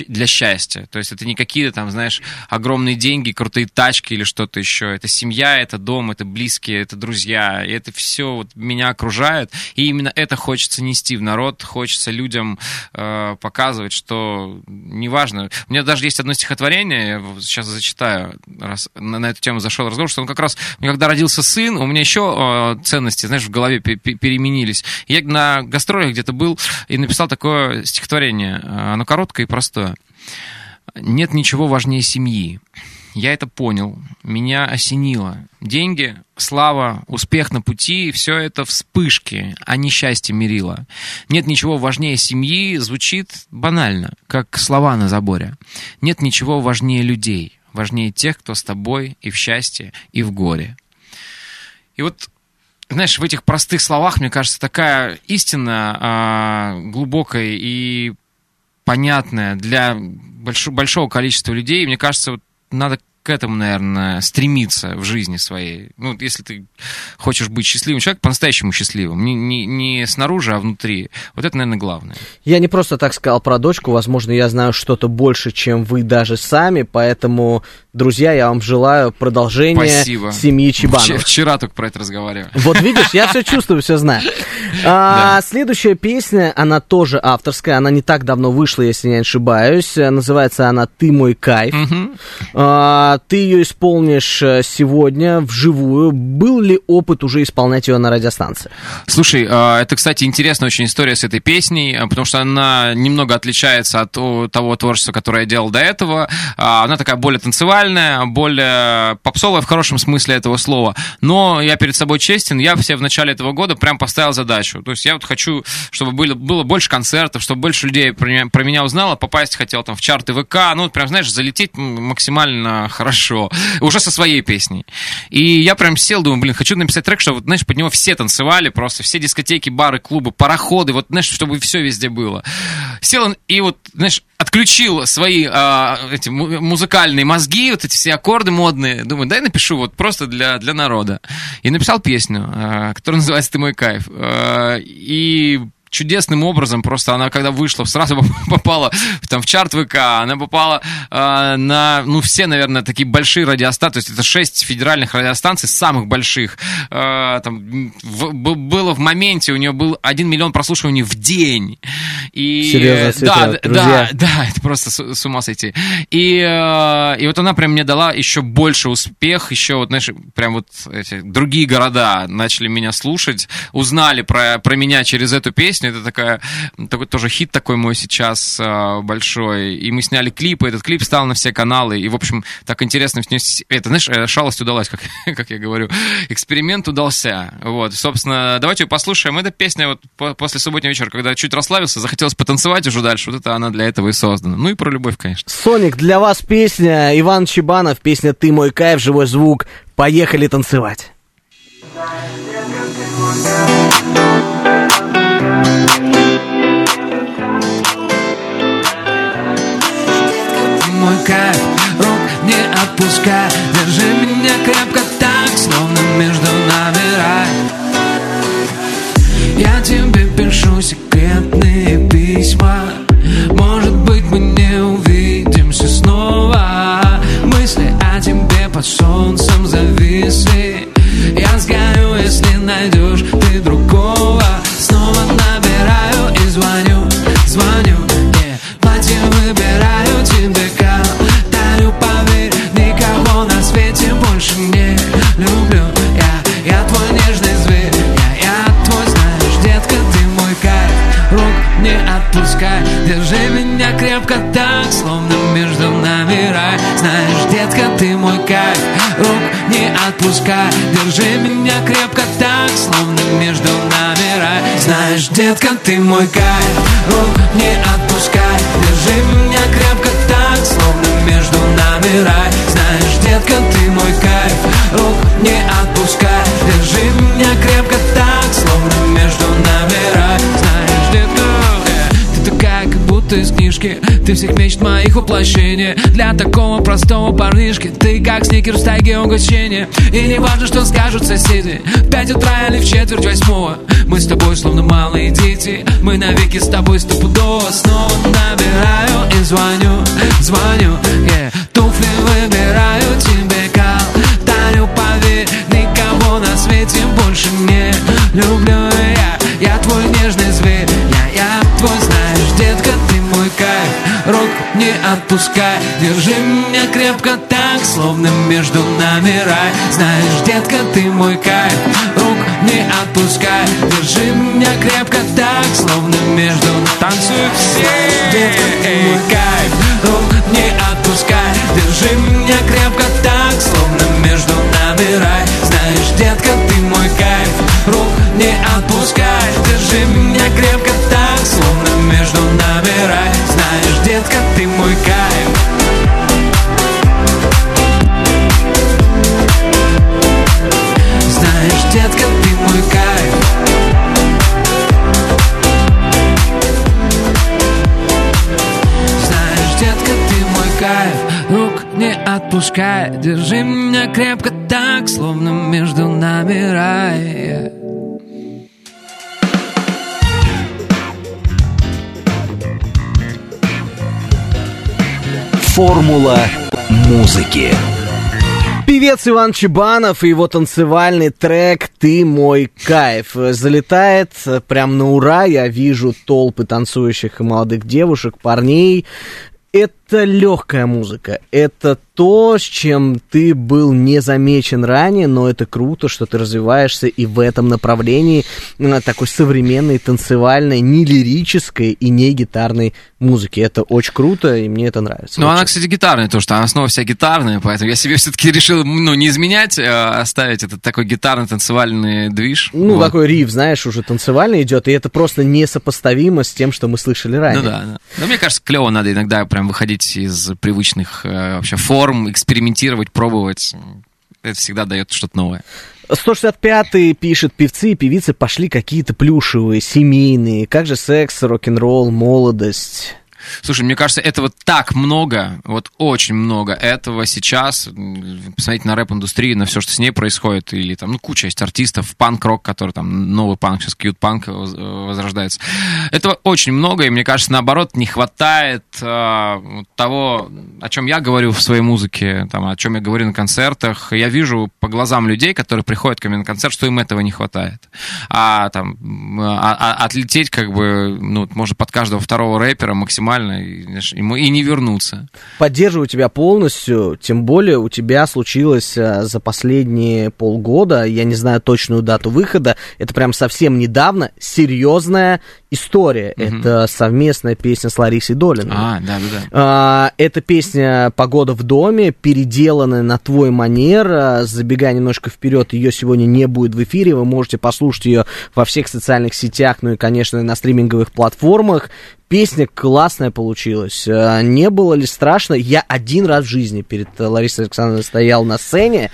для счастья. То есть это не какие-то там, знаешь, огромные деньги, крутые тачки или что-то еще. Это семья, это дом, это близкие, это друзья. И это все вот меня окружает. И именно это хочется нести в народ, хочется людям э, показывать, что неважно. У меня даже есть одно стихотворение, я сейчас зачитаю, раз на, на эту тему зашел разговор, что он как раз, когда родился сын, у меня еще э, ценности, знаешь, в голове пе- пе- переменились. Я на гастролях где-то был и написал такое стихотворение. Э, Оно короткое и простое. Нет ничего важнее семьи. я это понял, меня осенило. Деньги, слава, успех на пути – все это вспышки, а не счастье мерило. Нет ничего важнее семьи, звучит банально, как слова на заборе. Нет ничего важнее людей, важнее тех, кто с тобой и в счастье, и в горе. И вот знаешь, в этих простых словах, мне кажется, такая истина а, глубокая и понятная для больш- большого количества людей. Мне кажется, вот надо к этому, наверное, стремиться в жизни своей. Ну, если ты хочешь быть счастливым человеком, по-настоящему счастливым, не, не, не снаружи, а внутри. Вот это, наверное, главное. Я не просто так сказал про дочку, возможно, я знаю что-то больше, чем вы даже сами, поэтому, друзья, я вам желаю продолжения Спасибо. семьи Чебанов. [laughs] вчера только про это разговаривали. Вот видишь, я все чувствую, все знаю. [laughs] А, Следующая песня, она тоже авторская, она не так давно вышла, если не ошибаюсь. Называется она «Ты мой кайф». А, Ты ее исполнишь э, сегодня вживую. Был ли опыт уже исполнять ее на радиостанции? Слушай, а, это, кстати, интересная очень история с этой песней, а, потому что она немного отличается от того творчества, которое я делал до этого. А, Она такая более танцевальная, более попсовая в хорошем смысле этого слова. Но я перед собой честен, я все в начале этого года прям поставил задачу. То есть я вот хочу, чтобы было, было больше концертов, чтобы больше людей про меня, про меня узнало, попасть хотел там в чарты ВК, ну, прям, знаешь, залететь максимально хорошо. Уже со своей песней. И я прям сел, думаю, блин, хочу написать трек, чтобы, знаешь, под него все танцевали, просто все дискотеки, бары, клубы, пароходы, вот, знаешь, чтобы все везде было. Сел и вот, знаешь, отключил свои а, эти му- музыкальные мозги, вот эти все аккорды модные. Думаю, дай напишу вот просто для, для народа. И написал песню, а, которая называется «Ты мой кайф». А, и чудесным образом просто она когда вышла сразу [laughs] попала там в чарт ВК она попала а, на ну все наверное такие большие радиостанции то есть это шесть федеральных радиостанций самых больших А, там в- было в моменте у нее был 1 миллион прослушиваний в день и Серьезно, цифры, да, друзья. да, да, это просто с, с ума сойти. И, э, и вот она прям мне дала еще больше успех, еще вот, знаешь, прям вот эти другие города начали меня слушать, узнали про, про меня через эту песню. Это такая, такой тоже хит такой мой сейчас э, большой. И мы сняли клип, и этот клип стал на все каналы. И, в общем, так интересно Это, знаешь, э, шалость удалась, как, [laughs] как я говорю. Эксперимент удался. Вот, собственно, давайте послушаем. Эта песня вот по- после субботнего вечера, когда чуть расслабился, захотелось потанцевать уже дальше. Вот это она для этого и создана. Ну и про любовь, конечно. Соник, для вас песня Иван Чебанов, песня «Ты мой кайф», живой звук. Поехали танцевать. Мой кайф Рук не отпускай. Держи меня крепко так Словно между нами рай. Я тебе пишу секретные письма. Может быть мы не увидимся снова. Мысли о тебе под солнцем зависли. Я сгорю, если найдешь звоню, yeah. Платье выбираю тебе Дарю, поверь, никого на свете больше не люблю. Я, я твой нежный зверь, я, я твой, знаешь, детка, ты мой кайф Рук не отпускай, держи меня крепко так, словно между нами рай. Знаешь, детка, ты мой кайф Рук не отпускай, держи меня крепко так, словно между Знаешь, детка, ты мой кайф Рук не отпускай, Ты всех мечт моих воплощение. Для такого простого парнишки. Ты как сникер в тайге угощения. И не важно, что скажут соседи. В пять утра или в четверть восьмого. Мы с тобой словно малые дети. Мы навеки с тобой стопудово. Снова набираю и звоню, звоню. Yeah. Туфли выбираю тебе кал Дарю, поверь, никого на свете больше не люблю. Я Я твой нежный зверь, не отпускай, держи меня крепко так, словно между нами рай. Знаешь, детка, ты мой кайф Рук не отпускай, держи меня крепко так, словно между Танцуют все, детка, ты мой кайф Рук не отпускай. Держи меня крепко отпускай Держи меня крепко так Словно между нами рай Формула музыки. Певец Иван Чебанов и его танцевальный трек «Ты мой кайф» залетает прям на ура. Я вижу толпы танцующих и молодых девушек, парней. Это легкая музыка. Это то, с чем ты был не замечен ранее, но это круто, что ты развиваешься и в этом направлении э, такой современной, танцевальной, не лирической и не гитарной музыки. Это очень круто, и мне это нравится. Ну, она, кстати, гитарная, то что она снова вся гитарная, поэтому я себе [laughs] все-таки решил, ну, не изменять, а оставить этот такой гитарно-танцевальный движ. Ну, Вот. такой риф, знаешь, уже танцевальный идет, и это просто несопоставимо с тем, что мы слышали ранее. Ну да, да. Но мне кажется, клево надо иногда прям выходить из привычных э, вообще форм, экспериментировать, пробовать. Это всегда дает что-то новое. 165-й пишет, певцы и певицы пошли какие-то плюшевые, семейные. Как же секс, рок-н-ролл, молодость? Слушай, мне кажется, этого так много, вот очень много этого сейчас. Посмотрите на рэп-индустрию, на все, что с ней происходит, или там, ну, куча есть артистов, панк-рок, который там, новый панк, сейчас кьют-панк воз- возрождается. Этого очень много, и мне кажется, наоборот, не хватает вот того, о чем я говорю в своей музыке, там, о чем я говорю на концертах. Я вижу по глазам людей, которые приходят ко мне на концерт, что им этого не хватает. А там, а- а- отлететь, как бы, ну, может, под каждого второго рэпера максимально, и, знаешь, ему и не вернуться. Поддерживаю тебя полностью, тем более у тебя случилось э, за последние полгода, я не знаю точную дату выхода, это прям совсем недавно, серьезная история. Это совместная песня с Ларисой Долиной. А, да, да, да. А, Эта песня «Погода в доме», переделанная на твой манер. А, Забегая немножко вперед, ее сегодня не будет в эфире. Вы можете послушать ее во всех социальных сетях, ну и, конечно, на стриминговых платформах. Песня классная получилась. А, Не было ли страшно? Я один раз в жизни перед Ларисой Александровной стоял на сцене.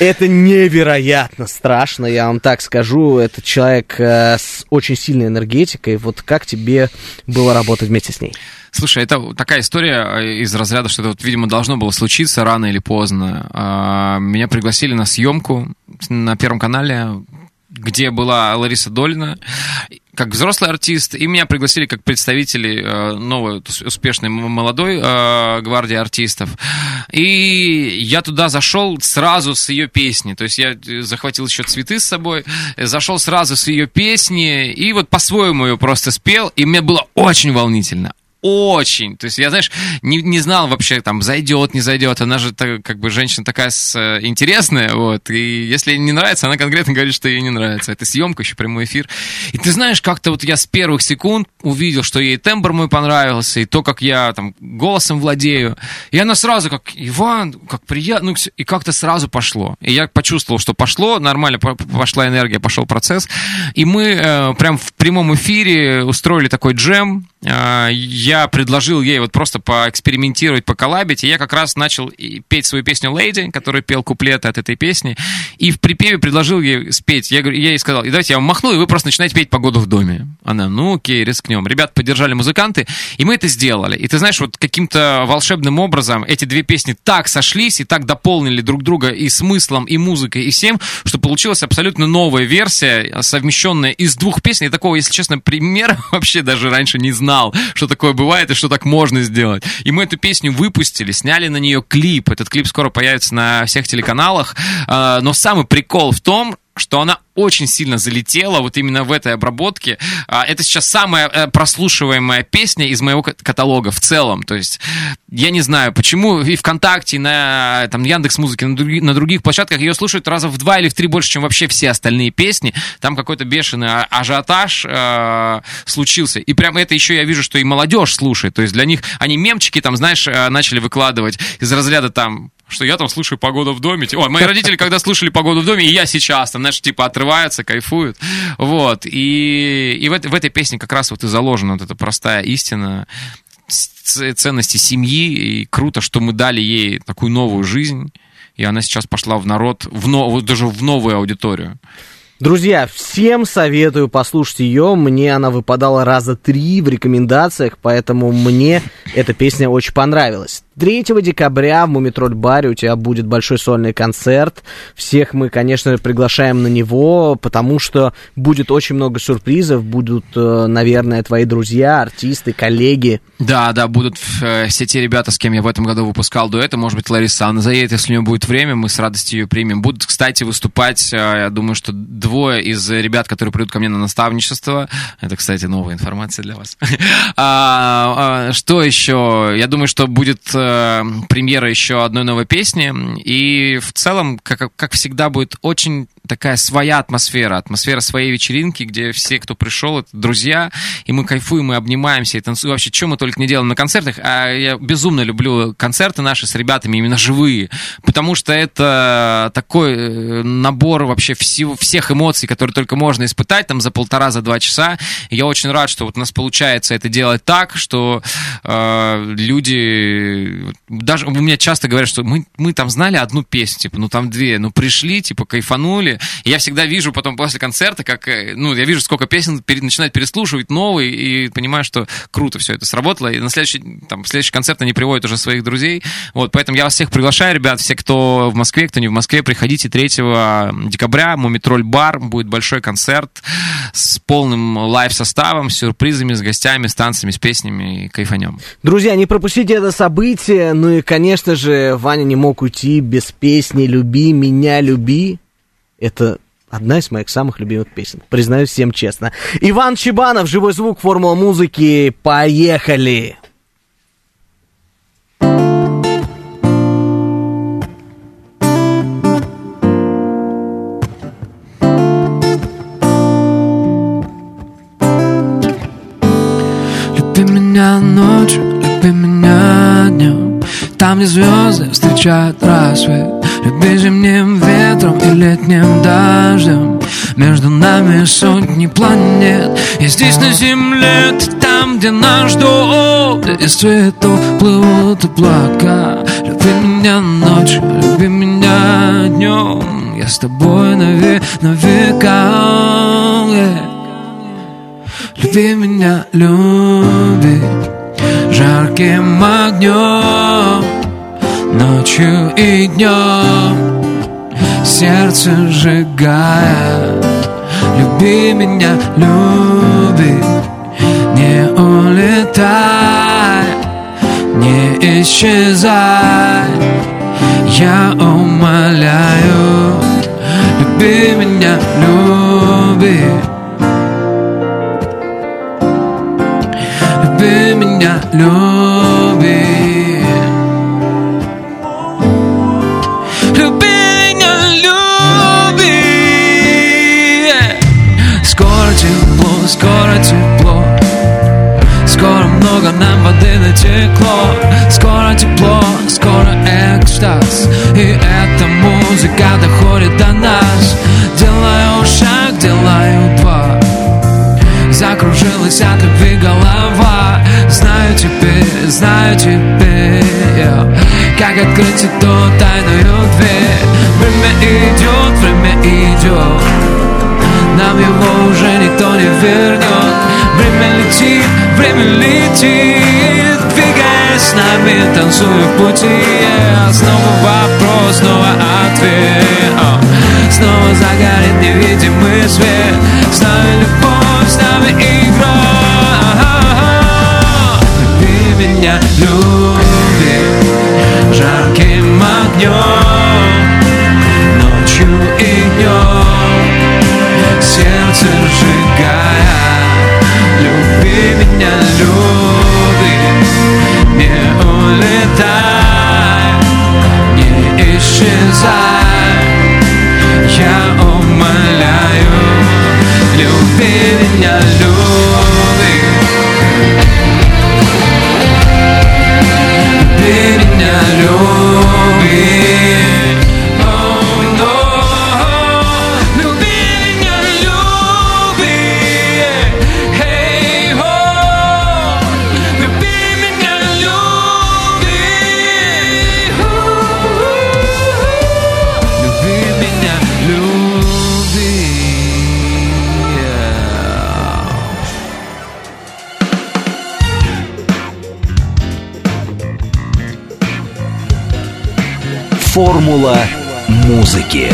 Это невероятно страшно, я вам так скажу. Это человек э, с очень сильной энергетикой. Вот как тебе было работать вместе с ней? Слушай, это такая история э, из разряда, что это, вот, видимо, должно было случиться рано или поздно. А, Меня пригласили на съемку на Первом канале, где была Лариса Долина, как взрослый артист, и меня пригласили как представители э, новой ус- успешной молодой э, гвардии артистов. И я туда зашел сразу с ее песни. То есть я э, захватил еще цветы с собой, э, зашел сразу с ее песни, и вот по-своему ее просто спел, и мне было очень волнительно очень. То есть я, знаешь, не, не знал вообще, там, зайдет, не зайдет. Она же так, как бы женщина такая с, э, интересная, вот. И если ей не нравится, она конкретно говорит, что ей не нравится. Это съемка, еще прямой эфир. И ты знаешь, как-то вот я с первых секунд увидел, что ей тембр мой понравился, и то, как я там голосом владею. И она сразу как, Иван, как приятно, ну, и как-то сразу пошло. И я почувствовал, что пошло, нормально по- пошла энергия, пошел процесс. И мы э, прям в прямом эфире устроили такой джем, а, я предложил ей вот просто поэкспериментировать, поколабить, и я как раз начал и петь свою песню «Lady», который пел куплеты от этой песни, и в припеве предложил ей спеть. Я, я ей сказал, и давайте я вам махну, и вы просто начинаете петь «Погоду в доме». Она, ну окей, рискнем. Ребят поддержали музыканты, и мы это сделали. И ты знаешь, вот каким-то волшебным образом эти две песни так сошлись и так дополнили друг друга и смыслом, и музыкой, и всем, что получилась абсолютно новая версия, совмещенная из двух песен. Я такого, если честно, примера [laughs] вообще даже раньше не знал, что такое бывает и что так можно сделать. И мы эту песню выпустили, сняли на нее клип. Этот клип скоро появится на всех телеканалах. А, Но самый прикол в том, что она очень сильно залетела вот именно в этой обработке. А, Это сейчас самая э, прослушиваемая песня из моего ка- каталога в целом. То есть я не знаю, почему и ВКонтакте, и на там, Яндекс Музыке, на, други- на других площадках ее слушают раза в два или в три больше, чем вообще все остальные песни. Там какой-то бешеный а- ажиотаж э, случился. И прямо это еще я вижу, что и молодежь слушает. То есть для них они мемчики там, знаешь, э, начали выкладывать из разряда там что я там слушаю погоду в доме. Ой, мои родители, когда слушали погоду в доме, и я сейчас, там, знаешь, типа отрываются, кайфуют. Вот. И, и в, в этой песне как раз вот и заложена вот эта простая истина ценности семьи. И круто, что мы дали ей такую новую жизнь. И она сейчас пошла в народ, в но, вот даже в новую аудиторию. Друзья, всем советую послушать ее. Мне она выпадала раза три в рекомендациях, поэтому мне эта песня очень понравилась. 3 декабря в Мумитроль баре у тебя будет большой сольный концерт. Всех мы, конечно, приглашаем на него, потому что будет очень много сюрпризов. Будут, э, наверное, твои друзья, артисты, коллеги. Да, да, будут э, все те ребята, с кем я в этом году выпускал дуэты. Может быть, Лариса Анна заедет, если у нее будет время, мы с радостью ее примем. Будут, кстати, выступать, э, я думаю, что двое из ребят, которые придут ко мне на наставничество. Это, кстати, новая информация для вас. [laughs] А, а, Что еще? Я думаю, что будет э, премьера еще одной новой песни. И в целом, как, как всегда, будет очень такая своя атмосфера, атмосфера своей вечеринки, где все, кто пришел, это друзья, и мы кайфуем, и обнимаемся, и танцуем. Вообще, что мы только не делаем на концертах. А я безумно люблю концерты наши с ребятами, именно живые, потому что это такой э, набор вообще всего, всех эмоций, которые только можно испытать там за полтора, за два часа. И я очень рад, что вот у нас получается это делать так, что э, люди... Даже у меня часто говорят, что мы, мы там знали одну песню, типа, ну там две, ну пришли, типа, кайфанули. И я всегда вижу потом после концерта, как, э, ну, я вижу, сколько песен пере- начинают переслушивать новые, и понимаю, что круто все это сработало. И на следующий, там, следующий концерт они приводят уже своих друзей. Вот, поэтому я вас всех приглашаю, ребят, все, кто в Москве, кто не в Москве, приходите 3 декабря, Мумитроль бар, будет большой концерт с полным лайв-составом, с сюрпризами, с гостями, с танцами, с песнями, и кайфанем. Друзья, не пропустите это событие. Ну и, конечно же, Ваня не мог уйти без песни «Люби меня, люби». Это одна из моих самых любимых песен, признаюсь всем честно. Иван Чебанов, «Живой звук», «Формула музыки». Поехали! Люби меня люби меня днем Там, где звезды встречают рассвет. Люби зимним ветром и летним дождем. Между нами сотни планет. И здесь на земле, ты там, где нас ждут Из цветов плывут облака. Люби меня ночью, люби меня днем. Я с тобой на, ве- на века. Yeah. Люби меня, люби Жарким огнем Ночью и днем. Сердце сжигая Люби меня, люби. Не улетай Не исчезай. Я умоляю Люби меня, люби Меня, люби. Люби меня, люби. Скоро тепло, скоро тепло. Скоро много нам воды натекло. Скоро тепло, скоро экстаз. И эта музыка доходит до нас. Делаю шаг, делаю два. Закружилась от любви голова Знаю теперь, знаю теперь я, Как открыть эту тайную дверь? Время идет, время идет. Нам его уже никто не вернет. Время летит, время летит. Двигаясь с нами, танцуя в пути yeah. Снова вопрос, снова ответ О, Снова загорит невидимый свет Люби Жарким огнем Ночью и днем. Сердце сжигая Люби меня, люби, не улетай, не исчезай. Я умоляю, люби меня, люби Формула музыки.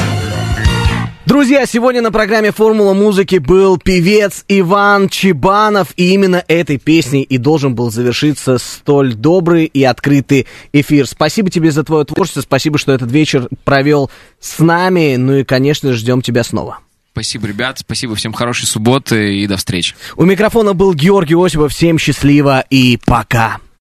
Друзья, сегодня на программе «Формула музыки» был певец Иван Чебанов, и именно этой песней и должен был завершиться столь добрый и открытый эфир. Спасибо тебе за твое творчество, спасибо, что этот вечер провел с нами, ну и, конечно, ждем тебя снова. Спасибо, ребят, спасибо всем хорошей субботы и до встречи. У микрофона был Георгий Осипов, всем счастливо и пока.